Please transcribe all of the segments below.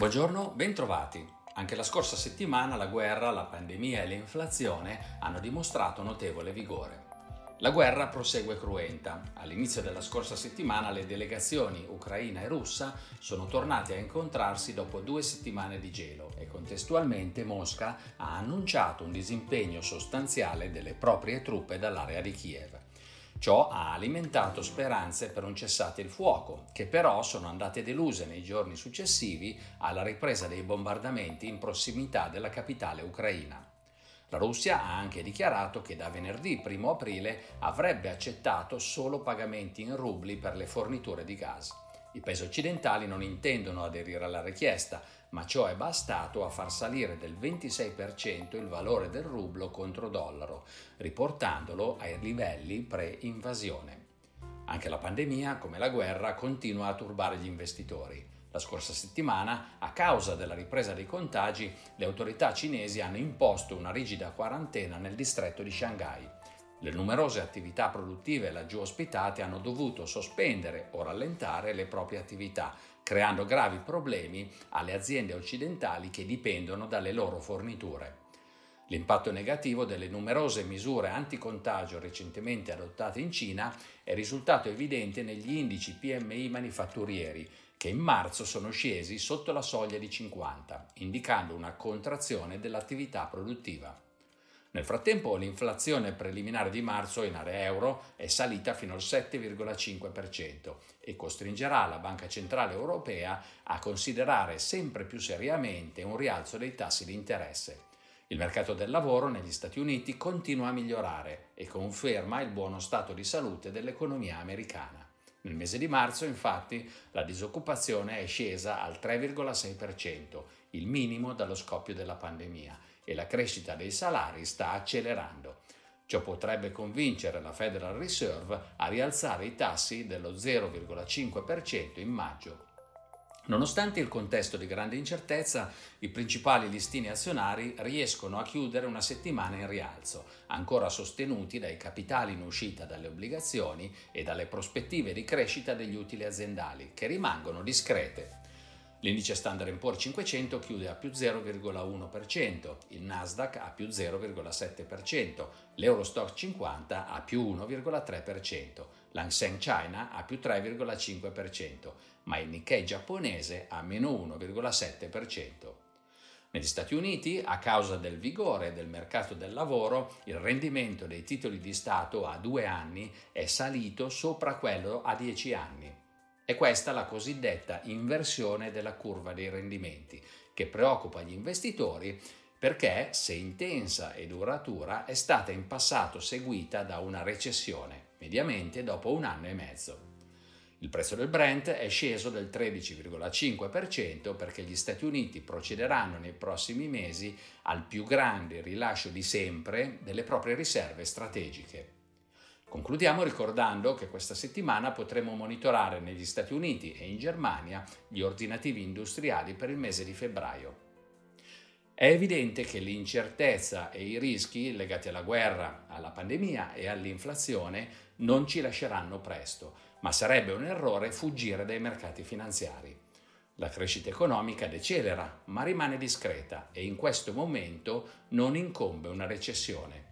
Buongiorno, bentrovati. Anche la scorsa settimana la guerra, la pandemia e l'inflazione hanno dimostrato notevole vigore. La guerra prosegue cruenta. All'inizio della scorsa settimana le delegazioni ucraina e russa sono tornate a incontrarsi dopo due settimane di gelo e contestualmente Mosca ha annunciato un disimpegno sostanziale delle proprie truppe dall'area di Kiev. Ciò ha alimentato speranze per un cessate il fuoco, che però sono andate deluse nei giorni successivi alla ripresa dei bombardamenti in prossimità della capitale ucraina. La Russia ha anche dichiarato che da venerdì 1 aprile avrebbe accettato solo pagamenti in rubli per le forniture di gas. I paesi occidentali non intendono aderire alla richiesta, ma ciò è bastato a far salire del 26% il valore del rublo contro dollaro, riportandolo ai livelli pre-invasione. Anche la pandemia, come la guerra, continua a turbare gli investitori. La scorsa settimana, a causa della ripresa dei contagi, le autorità cinesi hanno imposto una rigida quarantena nel distretto di Shanghai. Le numerose attività produttive laggiù ospitate hanno dovuto sospendere o rallentare le proprie attività, creando gravi problemi alle aziende occidentali che dipendono dalle loro forniture. L'impatto negativo delle numerose misure anticontagio recentemente adottate in Cina è risultato evidente negli indici PMI manifatturieri, che in marzo sono scesi sotto la soglia di 50, indicando una contrazione dell'attività produttiva. Nel frattempo l'inflazione preliminare di marzo in area euro è salita fino al 7,5% e costringerà la Banca Centrale Europea a considerare sempre più seriamente un rialzo dei tassi di interesse. Il mercato del lavoro negli Stati Uniti continua a migliorare e conferma il buono stato di salute dell'economia americana. Nel mese di marzo, infatti, la disoccupazione è scesa al 3,6%, il minimo dallo scoppio della pandemia, e la crescita dei salari sta accelerando. Ciò potrebbe convincere la Federal Reserve a rialzare i tassi dello 0,5% in maggio. Nonostante il contesto di grande incertezza, i principali listini azionari riescono a chiudere una settimana in rialzo, ancora sostenuti dai capitali in uscita dalle obbligazioni e dalle prospettive di crescita degli utili aziendali, che rimangono discrete. L'indice Standard Poor's 500 chiude a più 0,1%, il Nasdaq a più 0,7%, l'Eurostock 50 a più 1,3%, l'Hang China a più 3,5%, ma il Nikkei giapponese a meno 1,7%. Negli Stati Uniti, a causa del vigore del mercato del lavoro, il rendimento dei titoli di Stato a due anni è salito sopra quello a dieci anni. È questa la cosiddetta inversione della curva dei rendimenti, che preoccupa gli investitori perché, se intensa e duratura, è stata in passato seguita da una recessione, mediamente dopo un anno e mezzo. Il prezzo del Brent è sceso del 13,5% perché gli Stati Uniti procederanno nei prossimi mesi al più grande rilascio di sempre delle proprie riserve strategiche. Concludiamo ricordando che questa settimana potremo monitorare negli Stati Uniti e in Germania gli ordinativi industriali per il mese di febbraio. È evidente che l'incertezza e i rischi legati alla guerra, alla pandemia e all'inflazione non ci lasceranno presto, ma sarebbe un errore fuggire dai mercati finanziari. La crescita economica decelera, ma rimane discreta e in questo momento non incombe una recessione.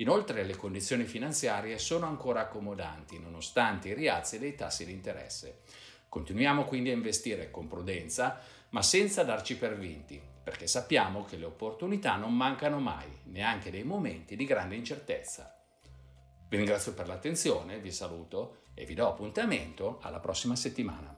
Inoltre le condizioni finanziarie sono ancora accomodanti nonostante i rialzi dei tassi di interesse. Continuiamo quindi a investire con prudenza, ma senza darci per vinti, perché sappiamo che le opportunità non mancano mai, neanche nei momenti di grande incertezza. Vi ringrazio per l'attenzione, vi saluto e vi do appuntamento alla prossima settimana.